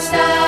Stop.